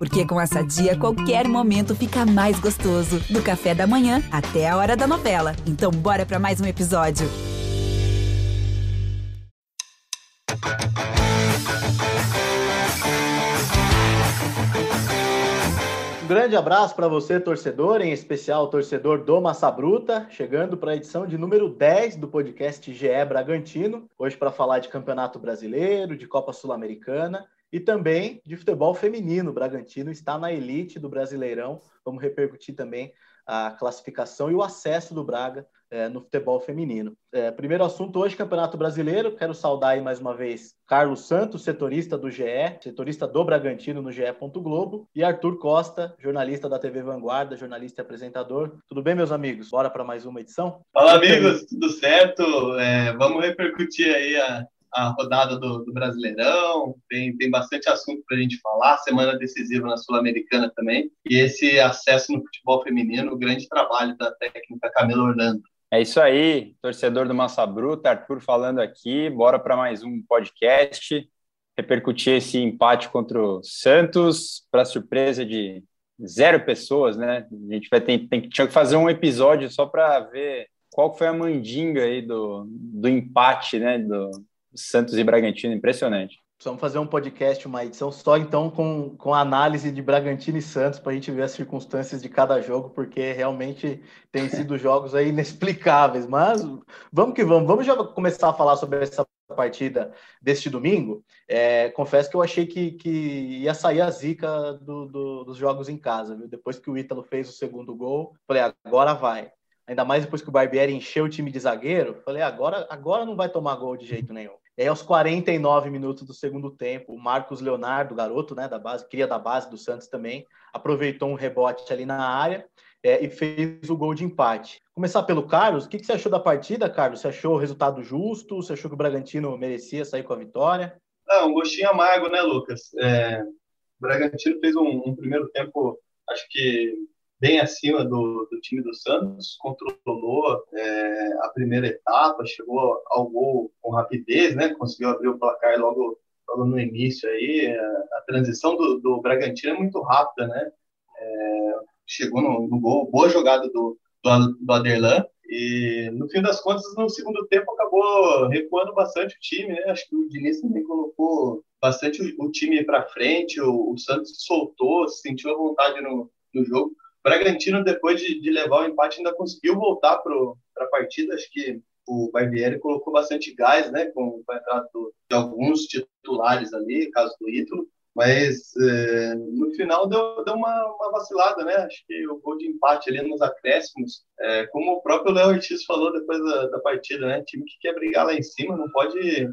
Porque com essa dia, qualquer momento fica mais gostoso. Do café da manhã até a hora da novela. Então, bora para mais um episódio. Um grande abraço para você, torcedor, em especial torcedor do Massa Bruta, chegando para a edição de número 10 do podcast GE Bragantino, hoje para falar de Campeonato Brasileiro, de Copa Sul-Americana e também de futebol feminino. O Bragantino está na elite do Brasileirão. Vamos repercutir também a classificação e o acesso do Braga é, no futebol feminino. É, primeiro assunto hoje, Campeonato Brasileiro. Quero saudar aí mais uma vez Carlos Santos, setorista do GE, setorista do Bragantino no GE. Globo, e Arthur Costa, jornalista da TV Vanguarda, jornalista e apresentador. Tudo bem, meus amigos? Bora para mais uma edição? Fala, amigos, tudo certo? É, vamos repercutir aí a, a rodada do, do, Brasileirão, tem, tem bastante assunto para a gente falar, semana decisiva na Sul-Americana também, e esse acesso no futebol feminino, o grande trabalho da técnica Camila Orlando. É isso aí, torcedor do Massa Bruta, Arthur falando aqui, bora para mais um podcast, repercutir esse empate contra o Santos, para surpresa de zero pessoas, né? A gente vai ter, tem, tinha que fazer um episódio só para ver qual foi a mandinga aí do, do empate, né? Do, Santos e Bragantino, impressionante. Vamos fazer um podcast, uma edição só então com, com análise de Bragantino e Santos para a gente ver as circunstâncias de cada jogo, porque realmente tem sido jogos aí inexplicáveis. Mas vamos que vamos. Vamos já começar a falar sobre essa partida deste domingo. É, confesso que eu achei que, que ia sair a zica do, do, dos jogos em casa, viu? Depois que o Ítalo fez o segundo gol, falei, agora vai. Ainda mais depois que o Barbieri encheu o time de zagueiro, falei, agora, agora não vai tomar gol de jeito nenhum. E aí, aos 49 minutos do segundo tempo, o Marcos Leonardo, garoto né, da base, cria da base do Santos também, aproveitou um rebote ali na área é, e fez o gol de empate. Começar pelo Carlos, o que, que você achou da partida, Carlos? Você achou o resultado justo? Você achou que o Bragantino merecia sair com a vitória? Ah, um gostinho amargo, né, Lucas? É, o Bragantino fez um, um primeiro tempo, acho que bem acima do, do time do Santos, controlou é, a primeira etapa, chegou ao gol com rapidez, né? Conseguiu abrir o placar logo, logo no início aí. A, a transição do, do Bragantino é muito rápida, né? É, chegou no, no, gol, boa jogada do, do, do Aderlan. E no fim das contas, no segundo tempo, acabou recuando bastante o time, né? Acho que o Diniz também colocou bastante o, o time para frente, o, o, Santos soltou, sentiu a vontade no, no jogo. Bragantino, depois de, de, levar o empate, ainda conseguiu voltar para a partida. Acho que o Barbieri colocou bastante gás, né, com, com a entrada de alguns titulares ali, caso do Ítalo. Mas é, no final deu, deu uma, uma, vacilada, né? Acho que o gol de empate ali nos acréscimos, é, como o próprio Léo Ortiz falou depois da, da partida, né? Time que quer brigar lá em cima não pode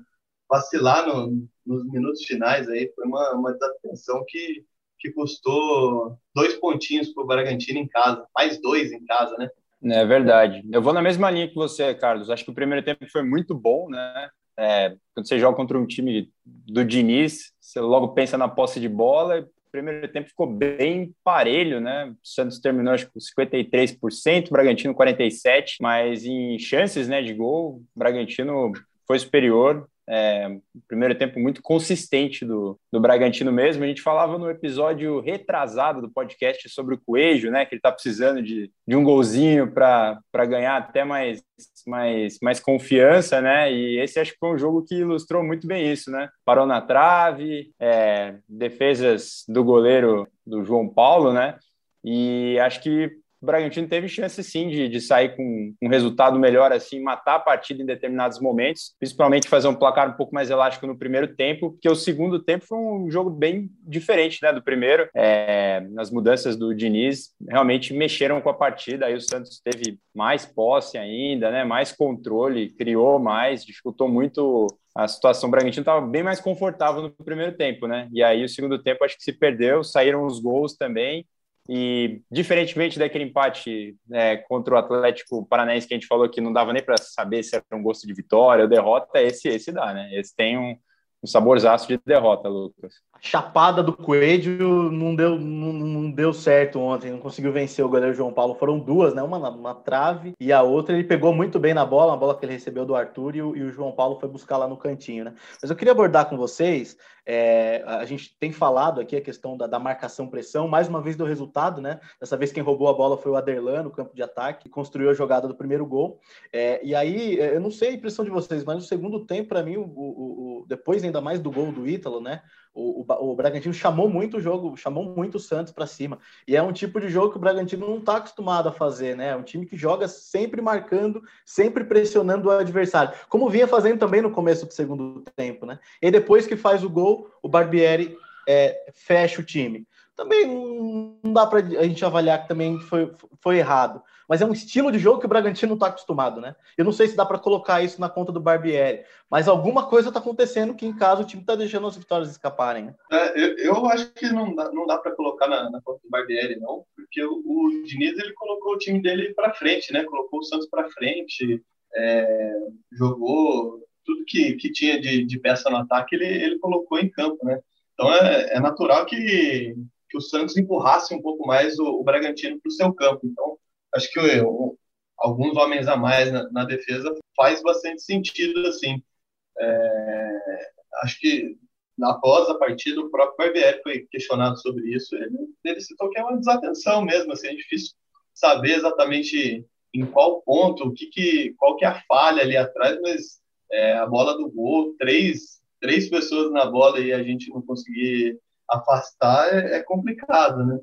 vacilar no, nos minutos finais aí. Foi uma, uma desatenção que que custou dois pontinhos para o Bragantino em casa, mais dois em casa, né? É verdade. Eu vou na mesma linha que você, Carlos. Acho que o primeiro tempo foi muito bom, né? É, quando você joga contra um time do Diniz, você logo pensa na posse de bola. O primeiro tempo ficou bem parelho, né? O Santos terminou acho com 53%, o Bragantino 47%, mas em chances né, de gol, o Bragantino foi superior. É, primeiro tempo muito consistente do, do Bragantino mesmo. A gente falava no episódio retrasado do podcast sobre o Coelho, né? Que ele está precisando de, de um golzinho para ganhar até mais, mais, mais confiança, né? E esse acho que foi um jogo que ilustrou muito bem isso, né? Parou na trave, é, defesas do goleiro do João Paulo, né? E acho que o Bragantino teve chance sim de, de sair com um resultado melhor, assim, matar a partida em determinados momentos, principalmente fazer um placar um pouco mais elástico no primeiro tempo, porque o segundo tempo foi um jogo bem diferente né, do primeiro. É, as mudanças do Diniz realmente mexeram com a partida, aí o Santos teve mais posse ainda, né, mais controle, criou mais, dificultou muito a situação. O Bragantino estava bem mais confortável no primeiro tempo, né? E aí o segundo tempo acho que se perdeu, saíram os gols também. E, diferentemente daquele empate né, contra o Atlético Paranaense que a gente falou que não dava nem para saber se era um gosto de vitória ou derrota, esse, esse dá, né? Esse tem um, um saborzaço de derrota, Lucas. Chapada do Coelho não deu, não, não, deu certo ontem, não conseguiu vencer o goleiro João Paulo. Foram duas, né? Uma na trave e a outra ele pegou muito bem na bola, a bola que ele recebeu do Arthur e o, e o João Paulo foi buscar lá no cantinho, né? Mas eu queria abordar com vocês, é, a gente tem falado aqui a questão da, da marcação-pressão, mais uma vez do resultado, né? Dessa vez quem roubou a bola foi o Aderlan no campo de ataque, construiu a jogada do primeiro gol. É, e aí, eu não sei a impressão de vocês, mas no segundo tempo, para mim, o, o, o, depois ainda mais do gol do Ítalo, né? O, o, o, Bragantino chamou muito o jogo, chamou muito o Santos para cima. E é um tipo de jogo que o Bragantino não está acostumado a fazer, né? É um time que joga sempre marcando, sempre pressionando o adversário, como vinha fazendo também no começo do segundo tempo, né? E depois que faz o gol, o Barbieri é, fecha o time. Também não dá para a gente avaliar que também foi, foi errado mas é um estilo de jogo que o Bragantino não está acostumado, né? Eu não sei se dá para colocar isso na conta do Barbieri, mas alguma coisa está acontecendo que em casa o time está deixando as vitórias escaparem. Né? É, eu, eu, acho que não dá, não dá para colocar na, na, conta do Barbieri, não, porque o, o Diniz ele colocou o time dele para frente, né? Colocou o Santos para frente, é, jogou tudo que, que tinha de, de, peça no ataque, ele, ele colocou em campo, né? Então é, é natural que, que o Santos empurrasse um pouco mais o, o Bragantino para o seu campo. Então, acho que eu, alguns homens a mais na, na, defesa faz bastante sentido, assim. É, acho que após a partida, o próprio Barbieri foi questionado sobre isso. Ele, ele citou que é uma desatenção mesmo, assim, é difícil saber exatamente em qual ponto, o que, que qual que é a falha ali atrás, mas é, a bola do gol, três, três pessoas na bola e a gente não conseguir afastar é, é complicado, né?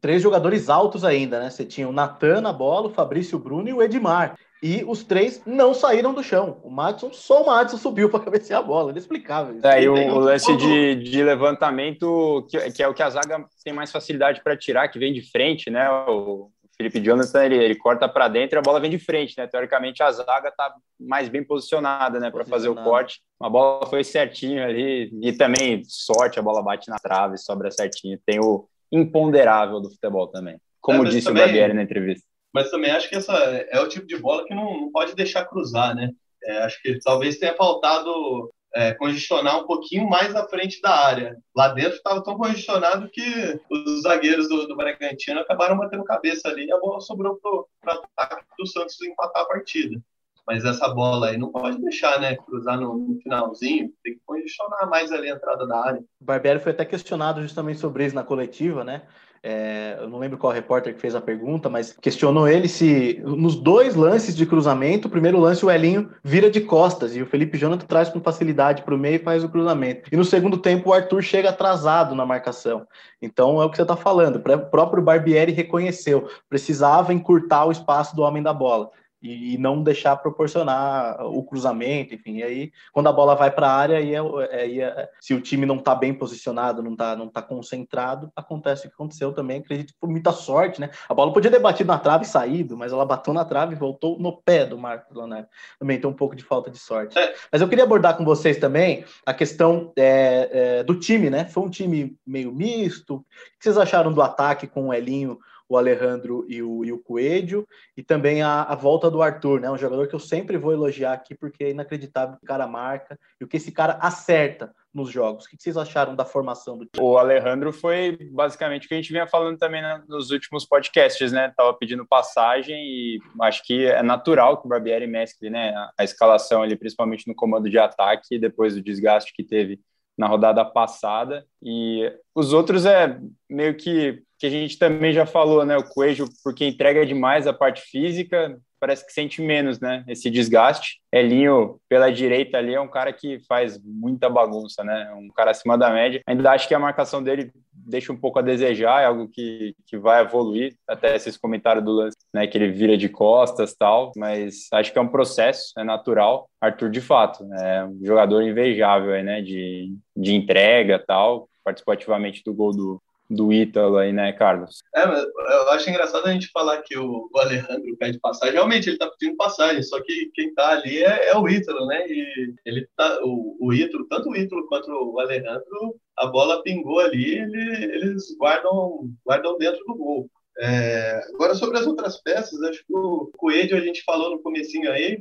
três jogadores altos ainda, né? Você tinha o Natan na bola, o Fabrício Bruno e o Edmar. E os três não saíram do chão. O Madison, só o Madison subiu para cabecear a bola. Inexplicável. É, e o, o lance de, de levantamento, que, que, é o que a zaga tem mais facilidade para tirar, que vem de frente, né? O Felipe Jonathan, ele, ele corta para dentro e a bola vem de frente, né? Teoricamente, a zaga está mais bem posicionada, né? Para fazer o corte. A bola foi certinho ali. E também, sorte, a bola bate na trave, sobra certinho. Tem o imponderável do futebol também, como é, disse também, o Barbieri na entrevista. Mas também acho que essa é o tipo de bola que não, não pode deixar cruzar, né? É, acho que talvez tenha faltado é, congestionar um pouquinho mais à frente da área. Lá dentro estava tão congestionado que os zagueiros do, do Bragantino acabaram batendo cabeça ali e a bola sobrou para o ataque do Santos empatar a partida. Mas essa bola aí não pode deixar, né? Cruzar no, no, finalzinho, tem que congestionar mais ali a entrada da área. O Barbieri foi até questionado justamente sobre isso na coletiva, né? É, eu não lembro qual repórter que fez a pergunta, mas questionou ele se nos dois lances de cruzamento, o primeiro lance o Elinho vira de costas e o Felipe Jonathan traz com facilidade para o meio e faz o cruzamento. E no segundo tempo o Arthur chega atrasado na marcação. Então é o que você está falando. O próprio Barbieri reconheceu, precisava encurtar o espaço do homem da bola e não deixar proporcionar o cruzamento, enfim. E aí, quando a bola vai para a área, aí, é, é, é, se o time não está bem posicionado, não está não tá concentrado, acontece o que aconteceu também. Acredito que foi muita sorte, né? A bola podia ter batido na trave e saído, mas ela bateu na trave e voltou no pé do Marcos Leonardo. Também tem um pouco de falta de sorte. Mas eu queria abordar com vocês também a questão é, é, do time, né? Foi um time meio misto. O que vocês acharam do ataque com o Elinho? O Alejandro e o, e o Coelho, e também a, a, volta do Arthur, né? Um jogador que eu sempre vou elogiar aqui, porque é inacreditável o cara marca e o que esse cara acerta nos jogos. O que vocês acharam da formação do time? O Alejandro foi basicamente o que a gente vinha falando também nos últimos podcasts, né? Tava pedindo passagem e acho que é natural que o Barbieri mescle, né? A escalação ali, principalmente no comando de ataque, depois do desgaste que teve na rodada passada. E os outros é meio que que a gente também já falou, né? O Coelho, porque entrega demais a parte física, parece que sente menos, né? Esse desgaste. Elinho, pela direita ali, é um cara que faz muita bagunça, né? Um cara acima da média. Ainda acho que a marcação dele deixa um pouco a desejar, é algo que, que vai evoluir, até esses comentários do lance, né? Que ele vira de costas tal, mas acho que é um processo, é natural. Arthur, de fato, é um jogador invejável, né? De, de entrega tal, participou ativamente do gol do, do Ítalo aí, né, Carlos? É, eu acho engraçado a gente falar que o, Alejandro pede passagem. Realmente, ele tá pedindo passagem, só que quem tá ali é, é o Ítalo, né? E ele tá, o, o Ítalo, tanto o Ítalo quanto o Alejandro, a bola pingou ali, ele, eles guardam, guardam dentro do gol. É, agora, sobre as outras peças, acho que o Coelho a gente falou no comecinho aí,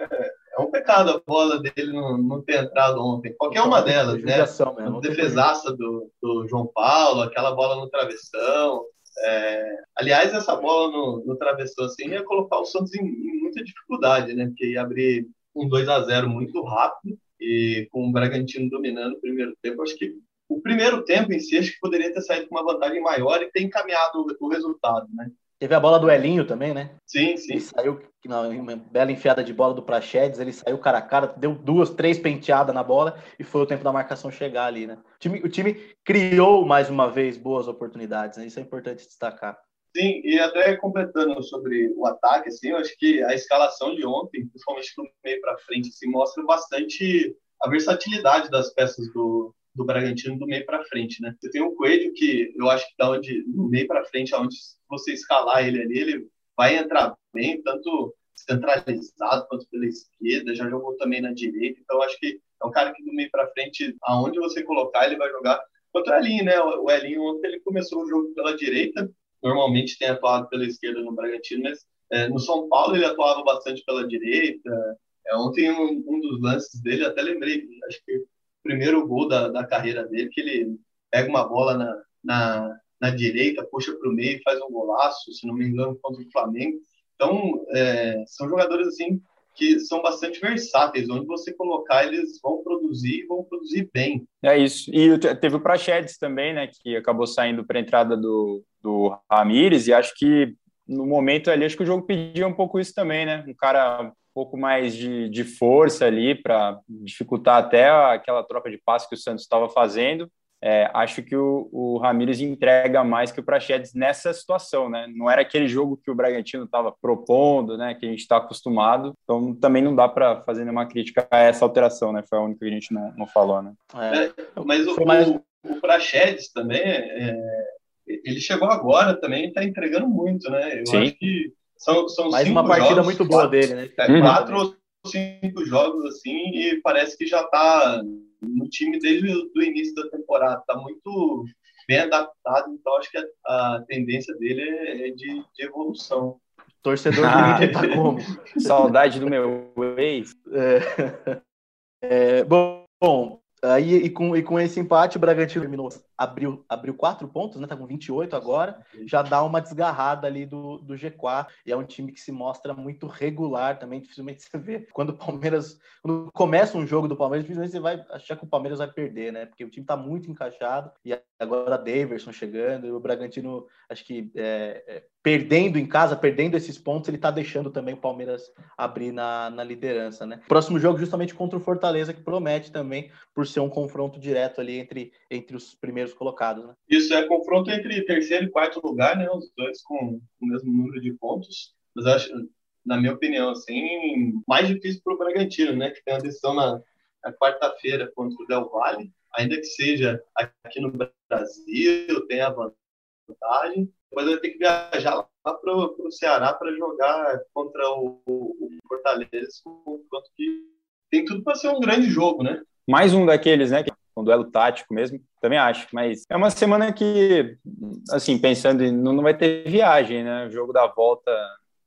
é, é um pecado a bola dele não, não ter entrado ontem. Qualquer uma delas, né? Mesmo, defesaça do, do João Paulo, aquela bola no travessão. É... Aliás, essa bola no, no travessão assim ia colocar o Santos em, em muita dificuldade, né? Porque ia abrir um 2 a 0 muito rápido e com o Bragantino dominando o primeiro tempo. Acho que o primeiro tempo em si acho que poderia ter saído com uma vantagem maior e ter encaminhado o, o resultado, né? Teve a bola do Elinho também, né? Sim, sim. Ele saiu, uma bela enfiada de bola do Prachedes, ele saiu cara a cara, deu duas, três penteadas na bola e foi o tempo da marcação chegar ali, né? O time, o time criou mais uma vez boas oportunidades, né? Isso é importante destacar. Sim, e até completando sobre o ataque, assim, eu acho que a escalação de ontem, principalmente do meio para frente, assim, mostra bastante a versatilidade das peças do, do Bragantino do meio para frente, né? Você tem o Coelho que eu acho que da onde do meio para frente, aonde você escalar ele ali, ele vai entrar bem, tanto centralizado quanto pela esquerda, já jogou também na direita, então acho que é um cara que do meio para frente, aonde você colocar, ele vai jogar. Quanto o Elinho, né? O Elinho ontem ele começou o jogo pela direita, normalmente tem atuado pela esquerda no Bragantino, mas é, no São Paulo ele atuava bastante pela direita. É, ontem um, um dos lances dele, até lembrei, acho que primeiro gol da, da carreira dele, que ele pega uma bola na, na, na direita, puxa para o meio e faz um golaço, se não me engano, contra o Flamengo. Então, é, são jogadores assim que são bastante versáteis, onde você colocar eles vão produzir e vão produzir bem. É isso. E teve o Prachedes também, né, que acabou saindo para a entrada do, do Ramires, e acho que no momento ali, acho que o jogo pedia um pouco isso também, né? Um cara pouco mais de, de força ali para dificultar até aquela troca de passe que o Santos estava fazendo. É, acho que o, o Ramires entrega mais que o Prachedes nessa situação, né? Não era aquele jogo que o Bragantino estava propondo, né? Que a gente está acostumado. Então também não dá para fazer nenhuma crítica a essa alteração, né? Foi a única que a gente não, não falou, né? É, mas o, mais... o, o Prachedes também, é, ele chegou agora também, está entregando muito, né? Eu Sim. acho que são, são Mais uma partida jogos, muito boa quatro, dele, né? É, uhum. Quatro ou cinco jogos assim e parece que já está no time desde o início da temporada. Está muito bem adaptado, então acho que a, a tendência dele é, é de, de, evolução. Torcedor ah, do tá como? Saudade do meu ex. É, é, bom, bom, Aí, e, com, e com esse empate, o Bragantino terminou, abriu, abriu quatro pontos, né? Tá com 28 agora, já dá uma desgarrada ali do, do G4. E é um time que se mostra muito regular também. Dificilmente você vê quando o Palmeiras. Quando começa um jogo do Palmeiras, dificilmente você vai achar que o Palmeiras vai perder, né? Porque o time tá muito encaixado. E agora Daverson chegando, e o Bragantino, acho que é, é, perdendo em casa, perdendo esses pontos, ele tá deixando também o Palmeiras abrir na, na liderança, né? Próximo jogo, justamente contra o Fortaleza, que promete também, por ser um confronto direto ali entre, entre os primeiros colocados, né? Isso é confronto entre terceiro e quarto lugar, né? Os dois com, com o mesmo número de pontos. Mas acho, na minha opinião, assim, mais difícil para o Bragantino, né? Que tem a decisão na, na quarta-feira contra o Del Valle, ainda que seja aqui no Brasil, tem a vantagem depois vai ter que viajar lá para o Ceará para jogar contra o, o Fortaleza, quanto que tem tudo para ser um grande jogo, né? Mais um daqueles, né? Um duelo tático mesmo, também acho. Mas é uma semana que, assim, pensando em. Não vai ter viagem, né? O jogo da volta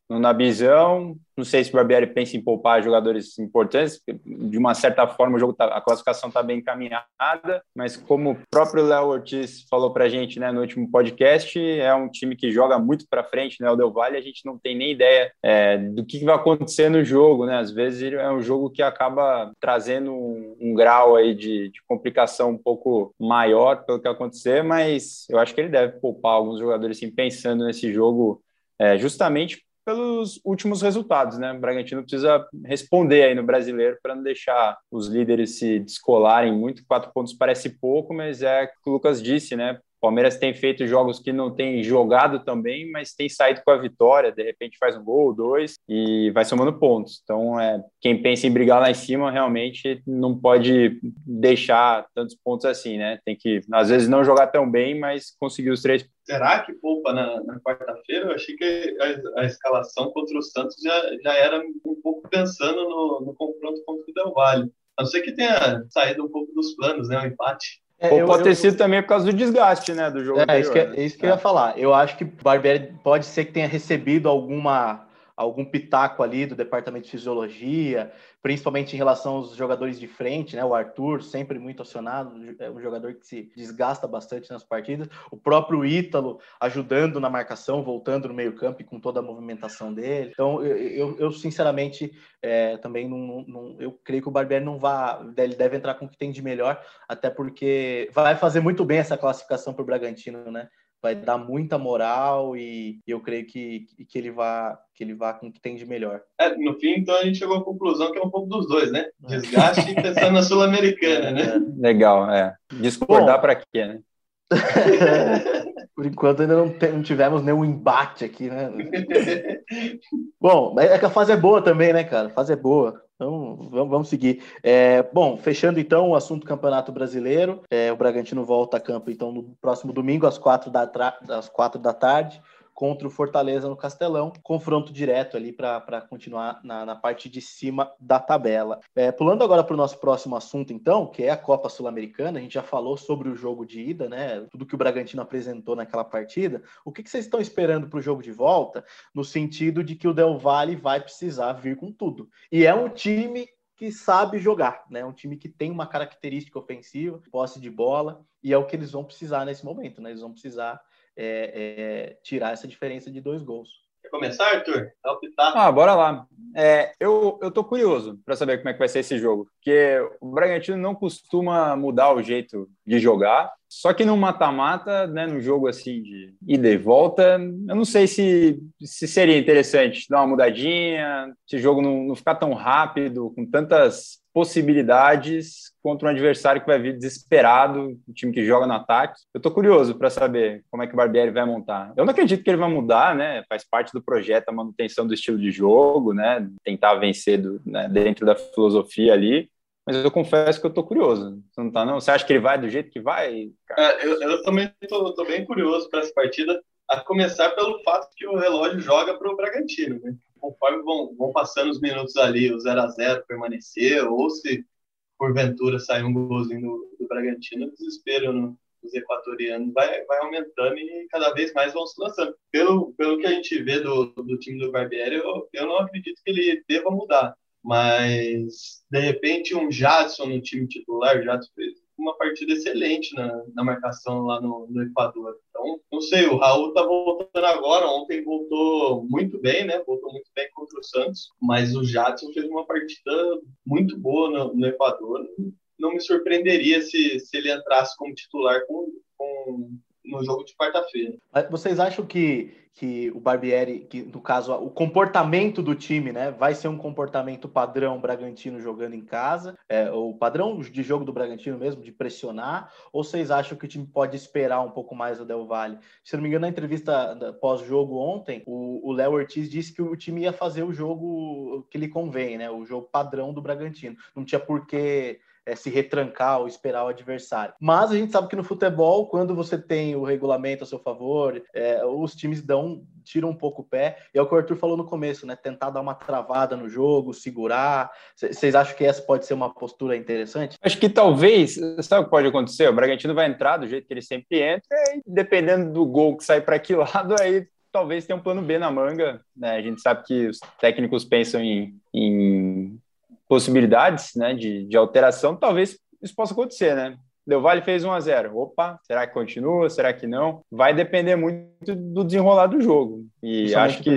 no Nabizão, não sei se o Barbieri pensa em poupar jogadores importantes, de uma certa forma o jogo tá, a classificação está bem encaminhada, mas como o próprio Léo Ortiz falou para a gente né, no último podcast, é um time que joga muito para frente, né, o Del Valle, a gente não tem nem ideia é, do que vai acontecer no jogo, né, às vezes é um jogo que acaba trazendo um, um grau aí de, de, complicação um pouco maior pelo que acontecer, mas eu acho que ele deve poupar alguns jogadores assim, pensando nesse jogo é, justamente pelos últimos resultados, né? O Bragantino precisa responder aí no brasileiro para não deixar os líderes se descolarem muito. Quatro pontos parece pouco, mas é o que o Lucas disse, né? Palmeiras tem feito jogos que não tem jogado também, mas tem saído com a vitória, de repente faz um gol, dois e vai somando pontos. Então, é, quem pensa em brigar lá em cima realmente não pode deixar tantos pontos assim, né? Tem que, às vezes, não jogar tão bem, mas conseguir os três. Será que poupa na, na quarta-feira? Eu achei que a, a, escalação contra o Santos já, já era um pouco pensando no, no confronto contra o Del Valle. A não ser que tenha saído um pouco dos planos, né? O empate. É, Ou eu, pode eu, ter sido também por causa do desgaste, né, do jogo. É, anterior, isso que, é, né? isso que eu ia falar. Eu acho que o Barbieri pode ser que tenha recebido alguma, algum pitaco ali do departamento de fisiologia, principalmente em relação aos jogadores de frente, né? O Arthur, sempre muito acionado, é um jogador que se desgasta bastante nas partidas. O próprio Ítalo ajudando na marcação, voltando no meio-campo com toda a movimentação dele. Então, eu, eu, eu sinceramente é, também não, não, eu creio que o Barbieri não vai, ele deve entrar com o que tem de melhor, até porque vai fazer muito bem essa classificação para o Bragantino, né? Vai dar muita moral e eu creio que, que ele vá que ele vá com o que tem de melhor. É, no fim, então a gente chegou à conclusão que é um pouco dos dois, né? É. Desgaste e pensando na Sul-Americana, né? Legal, é. Discordar para quê, né? Por enquanto ainda não, não, tivemos nenhum embate aqui, né? Bom, é que a fase é boa também, né, cara? A fase é boa. Então, vamos, vamos seguir. É, bom, fechando então o assunto do Campeonato Brasileiro. É, o Bragantino volta a campo então no próximo domingo, às quatro da, às quatro da tarde contra o Fortaleza no Castelão, confronto direto ali para continuar na, na, parte de cima da tabela. É, pulando agora para o nosso próximo assunto, então, que é a Copa Sul-Americana, a gente já falou sobre o jogo de ida, né? Tudo que o Bragantino apresentou naquela partida. O que, que vocês estão esperando para o jogo de volta, no sentido de que o Del Valle vai precisar vir com tudo? E é um time que sabe jogar, né? Um time que tem uma característica ofensiva, posse de bola, e é o que eles vão precisar nesse momento, né? Eles vão precisar é, é, tirar essa diferença de dois gols. Quer começar, Arthur? Ah, bora lá. É, eu, eu tô curioso para saber como é que vai ser esse jogo, porque o Bragantino não costuma mudar o jeito de jogar, só que no mata-mata, né, no jogo assim de ida e volta, eu não sei se, se seria interessante dar uma mudadinha, esse jogo não, não ficar tão rápido, com tantas possibilidades contra um adversário que vai vir desesperado, um time que joga no ataque. Eu estou curioso para saber como é que o Barbieri vai montar. Eu não acredito que ele vai mudar, né? Faz parte do projeto a manutenção do estilo de jogo, né? Tentar vencer do, né? dentro da filosofia ali. Mas eu confesso que eu estou curioso. Você não tá, não? Você acha que ele vai do jeito que vai? É, eu, eu, também estou bem curioso para essa partida, a começar pelo fato que o relógio joga para o Bragantino. Né? conforme vão, vão passando os minutos ali, o 0 a 0 permaneceu, ou se porventura sair um golzinho do, do Bragantino, o desespero no, dos equatorianos vai, vai aumentando e cada vez mais vão se lançando. Pelo, pelo que a gente vê do, do time do Barbieri, eu, eu não acredito que ele deva mudar. Mas, de repente, um Jadson no time titular, o Jadson fez uma partida excelente na, na marcação lá no, no, Equador. Então, não sei, o Raul tá voltando agora, ontem voltou muito bem, né? Voltou muito bem contra o Santos, mas o Jadson fez uma partida muito boa no, no Equador. Não me surpreenderia se, se ele entrasse como titular com, com no jogo de quarta-feira. Vocês acham que, que o Barbieri, que no caso o comportamento do time, né, vai ser um comportamento padrão Bragantino jogando em casa, é, o padrão de jogo do Bragantino mesmo, de pressionar, ou vocês acham que o time pode esperar um pouco mais o Del Valle? Se não me engano, na entrevista pós-jogo ontem, o Léo Ortiz disse que o time ia fazer o jogo que lhe convém, né, o jogo padrão do Bragantino. Não tinha por que é, se retrancar ou esperar o adversário. Mas a gente sabe que no futebol, quando você tem o regulamento a seu favor, é, os times dão tiram um pouco o pé. E é o que o Arthur falou no começo, né? Tentar dar uma travada no jogo, segurar. Vocês acham que essa pode ser uma postura interessante? Acho que talvez, sabe o que pode acontecer? O Bragantino vai entrar do jeito que ele sempre entra, e dependendo do gol que sai para que lado, aí talvez tenha um plano B na manga. Né? A gente sabe que os técnicos pensam em, em possibilidades né, de, de alteração, talvez isso possa acontecer, né? Del Valle fez 1 a 0 Opa, será que continua? Será que não? Vai depender muito do desenrolar do jogo. E acho que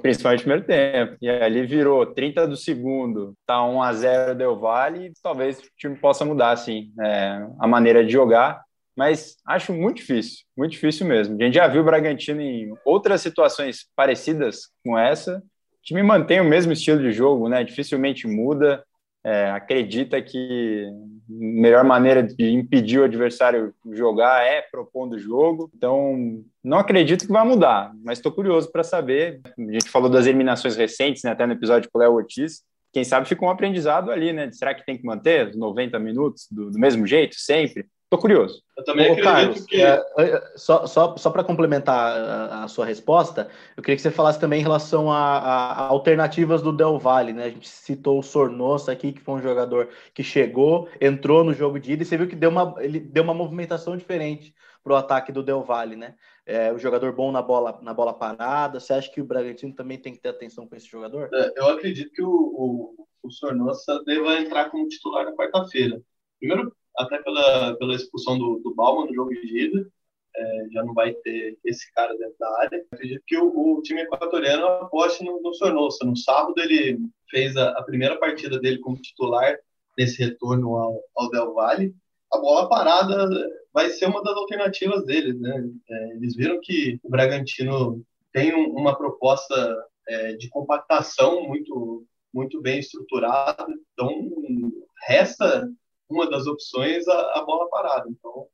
principalmente no primeiro tempo. E ali virou 30 do segundo, tá 1 a 0 Del Valle, talvez o time possa mudar assim, é, a maneira de jogar, mas acho muito difícil, muito difícil mesmo. A gente já viu o Bragantino em outras situações parecidas com essa time mantém o mesmo estilo de jogo, né? Dificilmente muda. É, acredita que a melhor maneira de impedir o adversário jogar é propondo o jogo. Então, não acredito que vai mudar, mas estou curioso para saber. A gente falou das eliminações recentes, né, até no episódio com o Léo Ortiz. Quem sabe ficou um aprendizado ali, né? Será que tem que manter os 90 minutos do, do mesmo jeito, sempre? Tô curioso. Eu também Ô, acredito Carlos, que. É, é, só só, só para complementar a, a, sua resposta, eu queria que você falasse também em relação a, a, a, alternativas do Del Valle, né? A gente citou o Sornosa aqui, que foi um jogador que chegou, entrou no jogo de ida e você viu que deu uma, ele deu uma movimentação diferente para o ataque do Del Valle, né? É, o jogador bom na bola, na bola parada. Você acha que o Bragantino também tem que ter atenção com esse jogador? É, eu acredito que o, o, o Sornosa deva entrar como titular na quarta-feira. Primeiro, até pela, pela expulsão do, do Bauman no jogo de ida, é, já não vai ter esse cara dentro da área. Acredito que o, o time equatoriano aposte no, no Sornosa. No sábado, ele fez a, a, primeira partida dele como titular nesse retorno ao, ao Del Valle. A bola parada vai ser uma das alternativas deles. Né? É, eles viram que o Bragantino tem um, uma proposta é, de compactação muito, muito bem estruturada, então resta uma das opções a, a bola parada. Então,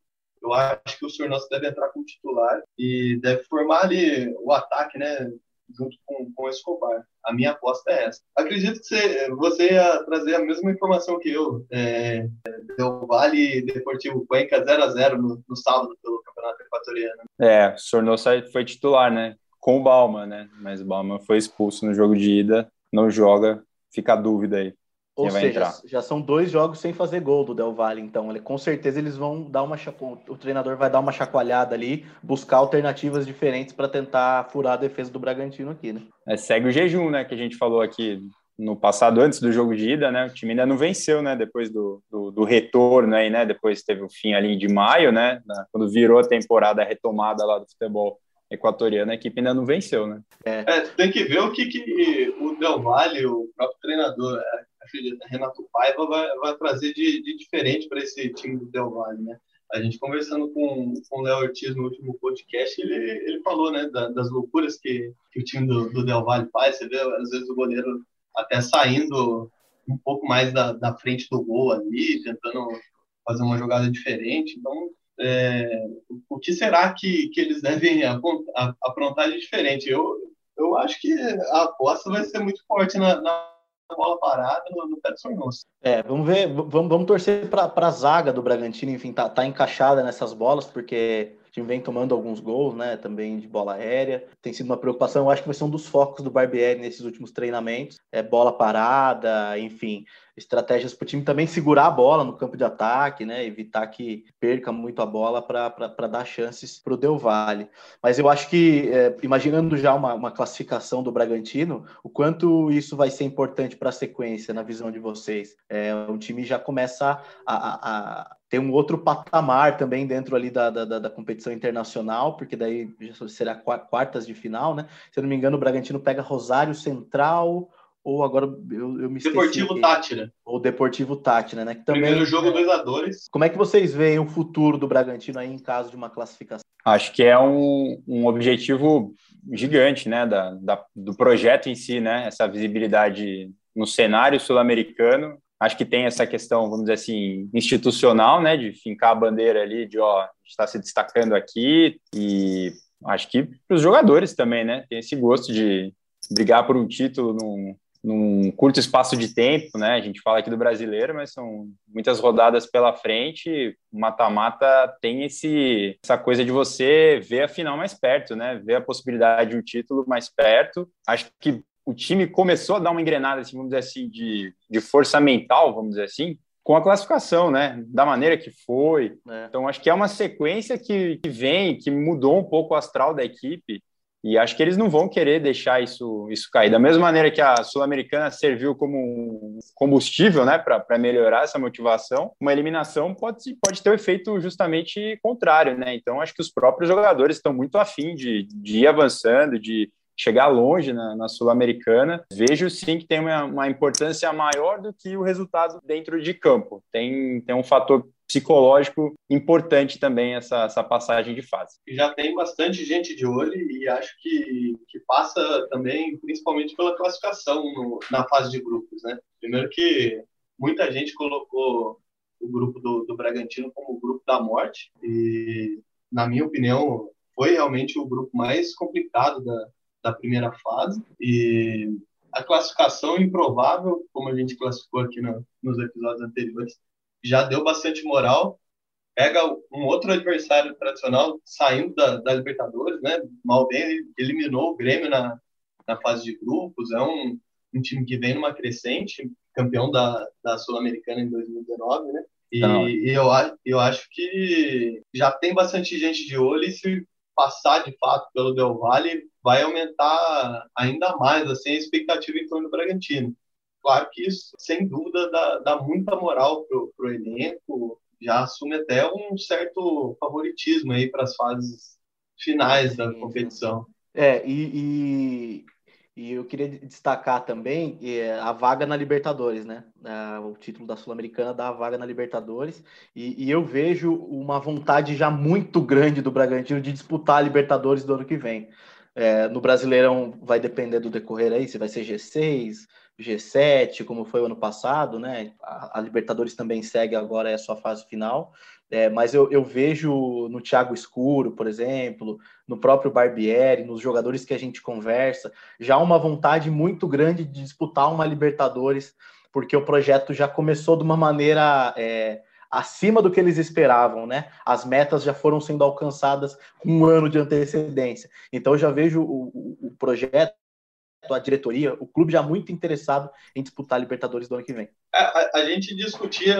eu acho que o senhor Nosso deve entrar como titular e deve formar ali o ataque, né? Junto com, com o Escobar. A minha aposta é essa. Acredito que você, você ia trazer a mesma informação que eu. É, Del Vale Deportivo Cuenca 0x0 no, no sábado pelo Campeonato Equatoriano. É, o Sornosa foi titular, né? Com o Bauman, né? Mas o Bauman foi expulso no jogo de ida, não joga, fica a dúvida aí. Ou seja, já são dois jogos sem fazer gol do Del Valle, então ele, com certeza eles vão dar uma o treinador vai dar uma chacoalhada ali, buscar alternativas diferentes para tentar furar a defesa do Bragantino aqui, né? É, segue o jejum, né, que a gente falou aqui no passado, antes do jogo de ida, né, o time ainda não venceu, né, depois do, do, do retorno aí, né, depois teve o fim ali de maio, né, quando virou a temporada, a retomada lá do futebol equatoriano, a equipe ainda não venceu, né? É, é tem que ver o que, que o Del Valle, o próprio treinador, Renato Paiva vai, vai trazer de, de diferente para esse time do Del Valle, né? A gente conversando com, com o Léo Ortiz no último podcast, ele, ele falou, né, da, das loucuras que, que o time do, do Del Valle faz. Você vê, às vezes, o goleiro até saindo um pouco mais da, da frente do gol ali, tentando fazer uma jogada diferente. Então, é, o que será que, que eles devem aprontar de diferente? Eu, eu acho que a aposta vai ser muito forte na, na bola parada no, no pé. É, vamos ver, vamos, vamos torcer para a zaga do Bragantino, enfim, tá, tá encaixada nessas bolas, porque o time vem tomando alguns gols, né, também de bola aérea. Tem sido uma preocupação, eu acho que vai ser um dos focos do Barbieri nesses últimos treinamentos, é bola parada, enfim, estratégias para o time também segurar a bola no campo de ataque, né? Evitar que perca muito a bola para dar chances para o Del Valle. Mas eu acho que, é, imaginando já uma, uma, classificação do Bragantino, o quanto isso vai ser importante para a sequência, na visão de vocês? É, o time já começa a, a, a ter um outro patamar também dentro ali da, da, da, competição internacional, porque daí será quartas de final, né? Se eu não me engano, o Bragantino pega Rosário Central, ou agora eu, eu me esqueci. Deportivo Tátira. Ou Deportivo Tátira, né? Que também, Primeiro jogo, dois a dois. Como é que vocês veem o futuro do Bragantino aí em caso de uma classificação? Acho que é um, um objetivo gigante, né, da, da, do projeto em si, né, essa visibilidade no cenário sul-americano. Acho que tem essa questão, vamos dizer assim, institucional, né, de fincar a bandeira ali, de ó, está se destacando aqui e acho que para os jogadores também, né, tem esse gosto de brigar por um título num, num curto espaço de tempo, né? A gente fala aqui do brasileiro, mas são muitas rodadas pela frente. Mata-mata tem esse essa coisa de você ver a final mais perto, né? Ver a possibilidade de um título mais perto. Acho que o time começou a dar uma engrenada, assim, vamos dizer assim, de, de força mental, vamos dizer assim, com a classificação, né? Da maneira que foi. É. Então, acho que é uma sequência que, que vem, que mudou um pouco o astral da equipe e acho que eles não vão querer deixar isso, isso cair. Da mesma maneira que a Sul-Americana serviu como combustível né, para melhorar essa motivação, uma eliminação pode, pode ter o um efeito justamente contrário. Né? Então, acho que os próprios jogadores estão muito afim de, de ir avançando, de chegar longe na, na Sul-Americana. Vejo sim que tem uma, uma importância maior do que o resultado dentro de campo. Tem, tem um fator psicológico importante também essa, essa passagem de fase. Já tem bastante gente de olho e acho que, que passa também principalmente pela classificação no, na fase de grupos, né? Primeiro que muita gente colocou o grupo do, do Bragantino como o grupo da morte e, na minha opinião, foi realmente o grupo mais complicado da, da primeira fase e a classificação improvável, como a gente classificou aqui no, nos episódios anteriores, já deu bastante moral. Pega um outro adversário tradicional saindo da, da Libertadores, né? Mal bem eliminou o Grêmio na, na fase de grupos. É um, um time que vem numa crescente, campeão da, da Sul-Americana em 2019, né? E, e eu, eu acho que já tem bastante gente de olho e se passar de fato pelo Del Valle, vai aumentar ainda mais assim, a expectativa em torno do Bragantino. Claro que isso, sem dúvida, dá, dá muita moral para o elenco, já assume até um certo favoritismo aí para as fases finais da competição. É, e, e, e eu queria destacar também é, a vaga na Libertadores, né? O título da Sul-Americana dá a vaga na Libertadores. E, e, eu vejo uma vontade já muito grande do Bragantino de disputar a Libertadores do ano que vem. É, no Brasileirão vai depender do decorrer aí, se vai ser G6, G7, como foi o ano passado, né? A, a Libertadores também segue agora é a sua fase final. É, mas eu, eu, vejo no Thiago Escuro, por exemplo, no próprio Barbieri, nos jogadores que a gente conversa, já uma vontade muito grande de disputar uma Libertadores, porque o projeto já começou de uma maneira é, acima do que eles esperavam, né? As metas já foram sendo alcançadas com um ano de antecedência. Então eu já vejo o, o, o projeto a diretoria, o clube já muito interessado em disputar a Libertadores do ano que vem. A, a, a gente discutia,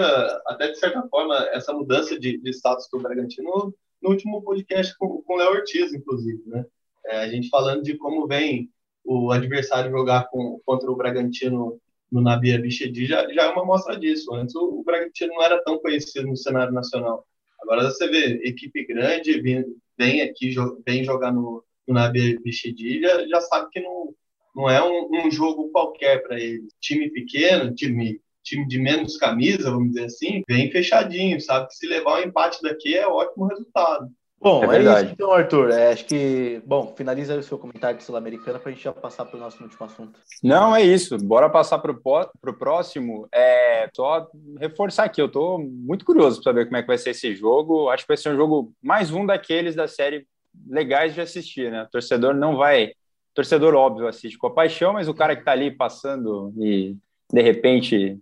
até de certa forma, essa mudança de, de status do Bragantino no último podcast com, com o Léo Ortiz, inclusive, né? É, a gente falando de como vem o adversário jogar com, contra o Bragantino no Nabia Bichedi já, já é uma mostra disso. Antes o, o Bragantino não era tão conhecido no cenário nacional. Agora você vê equipe grande vem, vem aqui, vem jogar no, no Nabia Bichedi, já, já sabe que não, não é um, um jogo qualquer para ele. Time pequeno, time, time de menos camisa, vamos dizer assim, bem fechadinho, sabe? Que se levar um empate daqui é ótimo resultado. Bom, é, é isso então, Arthur. É, acho que, bom, finaliza o seu comentário de Sul-Americana para a gente já passar para o nosso último assunto. Não, é isso. Bora passar para o próximo. É só reforçar aqui. Eu estou muito curioso para saber como é que vai ser esse jogo. Acho que vai ser um jogo mais um daqueles da série legais de assistir, né? O torcedor não vai torcedor, óbvio, assiste com a paixão, mas o cara que está ali passando e de repente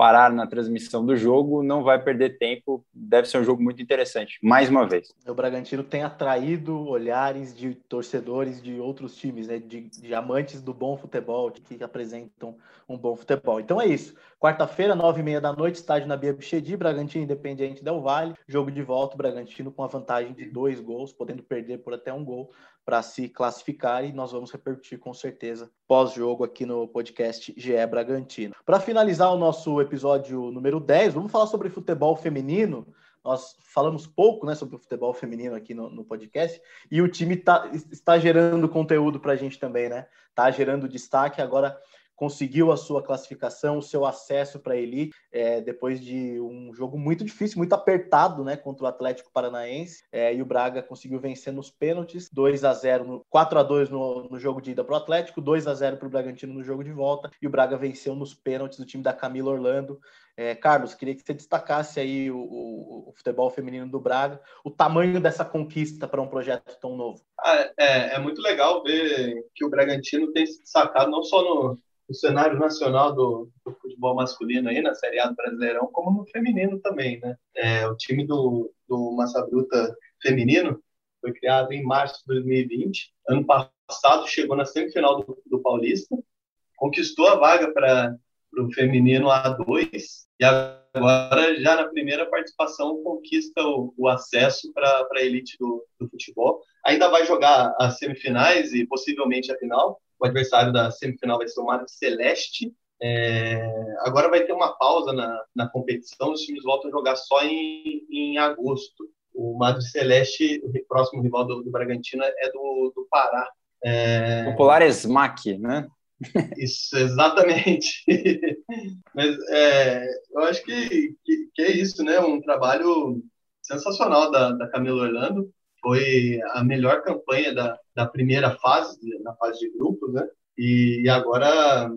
parar na transmissão do jogo não vai perder tempo. Deve ser um jogo muito interessante, mais uma vez. O Bragantino tem atraído olhares de torcedores de outros times, né? de, de amantes do bom futebol, que apresentam um bom futebol. Então é isso. Quarta-feira, nove e meia da noite, estádio na Bia Bichedi, Bragantino Independente Del Vale. Jogo de volta, Bragantino com a vantagem de dois gols, podendo perder por até um gol para se classificar e nós vamos repercutir com certeza pós-jogo aqui no podcast GE Bragantino. Para finalizar o nosso episódio número 10, vamos falar sobre futebol feminino. Nós falamos pouco né, sobre o futebol feminino aqui no, no podcast e o time tá, está gerando conteúdo para a gente também, né? Está gerando destaque. Agora conseguiu a sua classificação, o seu acesso para a elite, é, depois de um jogo muito difícil, muito apertado, né, contra o Atlético Paranaense, é, e o Braga conseguiu vencer nos pênaltis, 2 a 0 no, 4 a 2 no, no jogo de ida para o Atlético, 2 a 0 para o Bragantino no jogo de volta, e o Braga venceu nos pênaltis do time da Camila Orlando. É, Carlos, queria que você destacasse aí o, o, o, futebol feminino do Braga, o tamanho dessa conquista para um projeto tão novo. Ah, é, é muito legal ver que o Bragantino tem se destacado não só no, no cenário nacional do, do, futebol masculino aí, na Série A do Brasileirão, como no feminino também, né? É, o time do, do Massa Bruta feminino foi criado em março de 2020. Ano passado chegou na semifinal do, do Paulista, conquistou a vaga para o feminino A2 e agora já na primeira participação conquista o, o acesso para a elite do, do futebol. Ainda vai jogar as semifinais e possivelmente a final, o adversário da semifinal vai ser o Mário Celeste. É, agora vai ter uma pausa na, na competição, os times voltam a jogar só em, em agosto. O Mário Celeste, o próximo rival do, do Bragantino, é do, do Pará. É... Popular SMAC, né? Isso, exatamente. Mas é, eu acho que, que, que, é isso, né? Um trabalho sensacional da, da Camila Orlando foi a melhor campanha da, da primeira fase, na fase de grupos, né? E, agora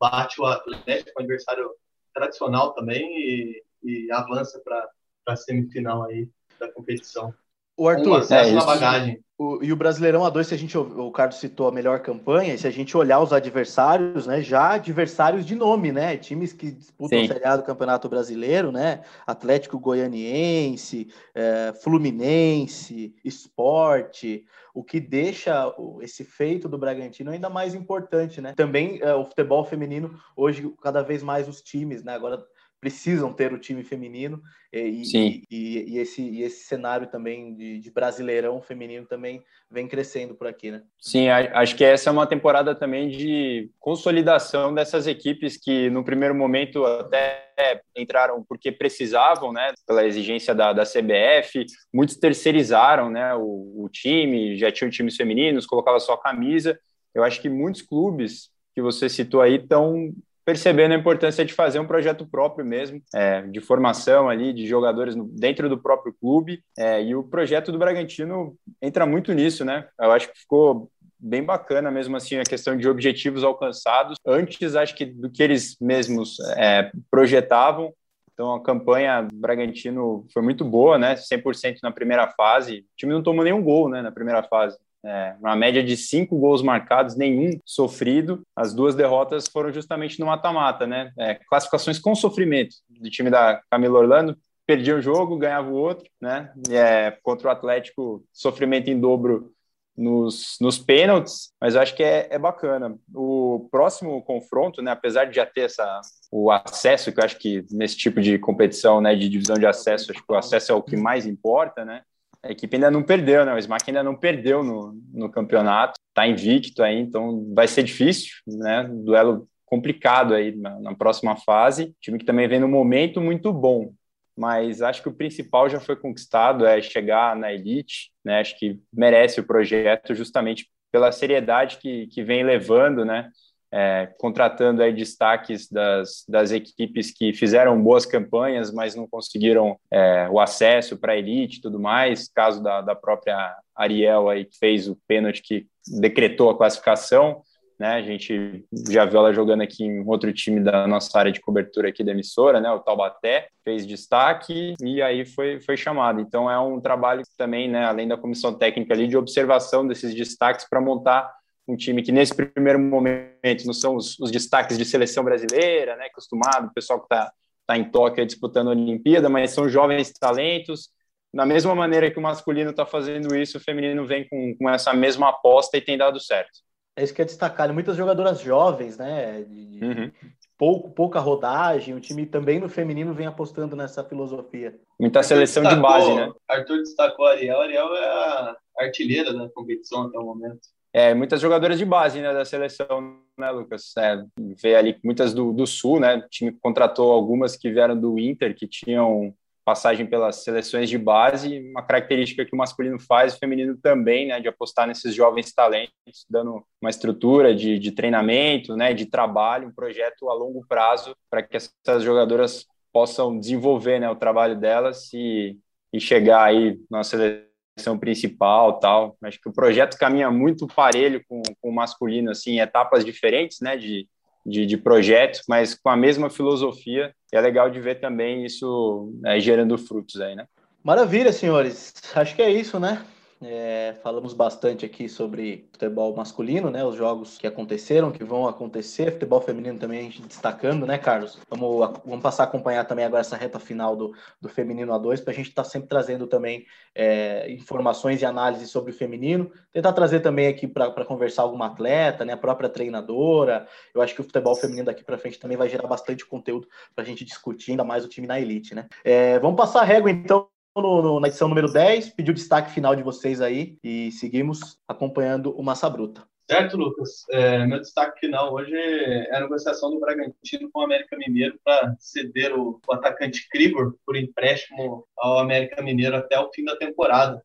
bate o Atlético, um adversário tradicional também, e, e avança para a semifinal aí da competição. O Arthur, um acesso é na bagagem. O, e o Brasileirão A2, se a gente, o Carlos citou a melhor campanha, se a gente olhar os adversários, né, já adversários de nome, né, times que disputam Sim. a Série A do Campeonato Brasileiro, né, Atlético Goianiense, é, Fluminense, Esporte, o que deixa esse feito do Bragantino ainda mais importante, né. Também é, o futebol feminino, hoje, cada vez mais os times, né, agora precisam ter o time feminino e, e, e esse, e esse cenário também de, de, brasileirão feminino também vem crescendo por aqui, né? Sim, acho que essa é uma temporada também de consolidação dessas equipes que no primeiro momento até entraram porque precisavam, né, pela exigência da, da CBF, muitos terceirizaram, né, o, o time, já tinham times femininos, colocava só a camisa. Eu acho que muitos clubes que você citou aí estão percebendo a importância de fazer um projeto próprio mesmo, é, de formação ali de jogadores no, dentro do próprio clube. É, e o projeto do Bragantino entra muito nisso, né? Eu acho que ficou bem bacana mesmo assim a questão de objetivos alcançados antes acho que do que eles mesmos é, projetavam então a campanha do Bragantino foi muito boa, né? 100% na primeira fase. O time não tomou nenhum gol, né, na primeira fase. É, uma média de cinco gols marcados, nenhum sofrido. As duas derrotas foram justamente no mata-mata, né? É, classificações com sofrimento do time da Camila Orlando. Perdia um jogo, ganhava o outro, né? É, contra o Atlético, sofrimento em dobro nos, nos pênaltis, mas eu acho que é, é bacana. O próximo confronto, né, apesar de já ter essa, o acesso, que eu acho que nesse tipo de competição, né, de divisão de acesso, acho que o acesso é o que mais importa, né? A equipe ainda não perdeu, né? O Smack ainda não perdeu no, no campeonato, está invicto aí, então vai ser difícil, né? Duelo complicado aí na, na, próxima fase. Time que também vem num momento muito bom, mas acho que o principal já foi conquistado, é chegar na elite, né? Acho que merece o projeto justamente pela seriedade que, que vem levando, né? É, contratando aí destaques das, das equipes que fizeram boas campanhas, mas não conseguiram é, o acesso para a elite e tudo mais. Caso da, da própria Ariel aí, que fez o pênalti que decretou a classificação. Né, a gente já viu ela jogando aqui em outro time da nossa área de cobertura aqui da emissora, né, o Taubaté, fez destaque e aí foi, foi chamado. Então é um trabalho também, né, além da comissão técnica ali, de observação desses destaques para montar um time que nesse primeiro momento não são os, os destaques de seleção brasileira, né, acostumado, o pessoal que está tá em Tóquio disputando a Olimpíada, mas são jovens talentos. Da mesma maneira que o masculino está fazendo isso, o feminino vem com, com essa mesma aposta e tem dado certo. É isso que é destacar. Muitas jogadoras jovens, né? De, uhum. pouco, pouca rodagem. O time também no feminino vem apostando nessa filosofia. Muita seleção destacou, de base, né? Arthur destacou a Ariel. A Ariel é a artilheira da competição até o momento é, muitas jogadoras de base né, da seleção, né, Lucas? É, vê ali muitas do, do Sul, né? O time contratou algumas que vieram do Inter, que tinham passagem pelas seleções de base, uma característica que o masculino faz, o feminino também, né, de apostar nesses jovens talentos, dando uma estrutura de, de treinamento, né, de trabalho, um projeto a longo prazo para que essas jogadoras possam desenvolver, né, o trabalho delas e, e chegar aí na seleção seleção principal tal. Acho que o projeto caminha muito parelho com, com o masculino, assim, etapas diferentes, né, de, de, de projeto, mas com a mesma filosofia. E é legal de ver também isso é, gerando frutos aí, né? Maravilha, senhores. Acho que é isso, né? É, falamos bastante aqui sobre futebol masculino, né? Os jogos que aconteceram, que vão acontecer, futebol feminino também a gente destacando, né, Carlos? Vamos, vamos passar a acompanhar também agora essa reta final do, do feminino A2, para a gente estar tá sempre trazendo também é, informações e análises sobre o feminino. Tentar trazer também aqui para conversar alguma atleta, né? A própria treinadora. Eu acho que o futebol feminino daqui para frente também vai gerar bastante conteúdo para a gente discutir, ainda mais o time na elite, né? É, vamos passar a régua então no, no, na edição número 10, pedi o destaque final de vocês aí e seguimos acompanhando o Massa Bruta. Certo, Lucas. É, meu destaque final hoje é a negociação do Bragantino com o América Mineiro para ceder o, o, atacante Kribor por empréstimo ao América Mineiro até o fim da temporada.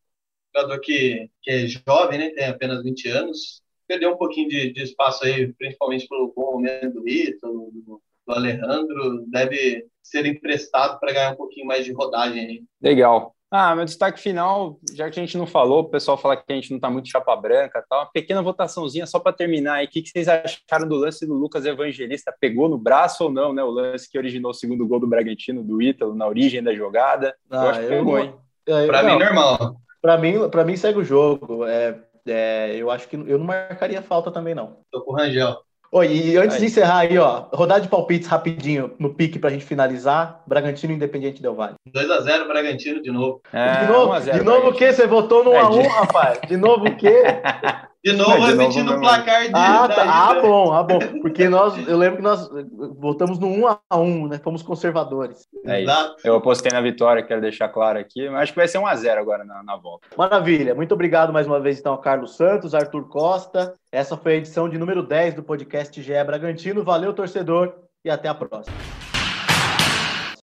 Jogador que, que é jovem, né, tem apenas 20 anos, perdeu um pouquinho de, de espaço aí, principalmente pelo bom momento do Rito, do, do Alejandro, deve ser emprestado para ganhar um pouquinho mais de rodagem aí. Legal. Ah, meu destaque final, já que a gente não falou, o pessoal fala que a gente não está muito chapa branca tal, uma pequena votaçãozinha só para terminar aí. O que, que, vocês acharam do lance do Lucas Evangelista? Pegou no braço ou não, né? O lance que originou o segundo gol do Bragantino, do Ítalo, na origem da jogada. Ah, eu acho que pegou, hein? Para mim, normal. Para mim, para mim, segue o jogo. É, é, eu acho que eu não marcaria falta também, não. Tô com o Rangel. Oi, e antes aí. de encerrar aí, ó, rodada de palpites rapidinho no pique pra gente finalizar. Bragantino Independiente Del Vale. 2x0 Bragantino de novo. É, de novo, de novo o quê? Você votou no 1x1, é, rapaz? De novo o quê? De novo, não, repetindo o placar de. Ah, tá. ah, bom, ah, bom. Porque nós, eu lembro que nós voltamos no 1 a 1 né? Fomos conservadores. É Exato. Isso. Eu apostei na vitória, quero deixar claro aqui, mas acho que vai ser 1 a 0 agora na, na volta. Maravilha. Muito obrigado mais uma vez, então, ao Carlos Santos, Arthur Costa. Essa foi a edição de número 10 do podcast GE Bragantino. Valeu, torcedor, e até a próxima.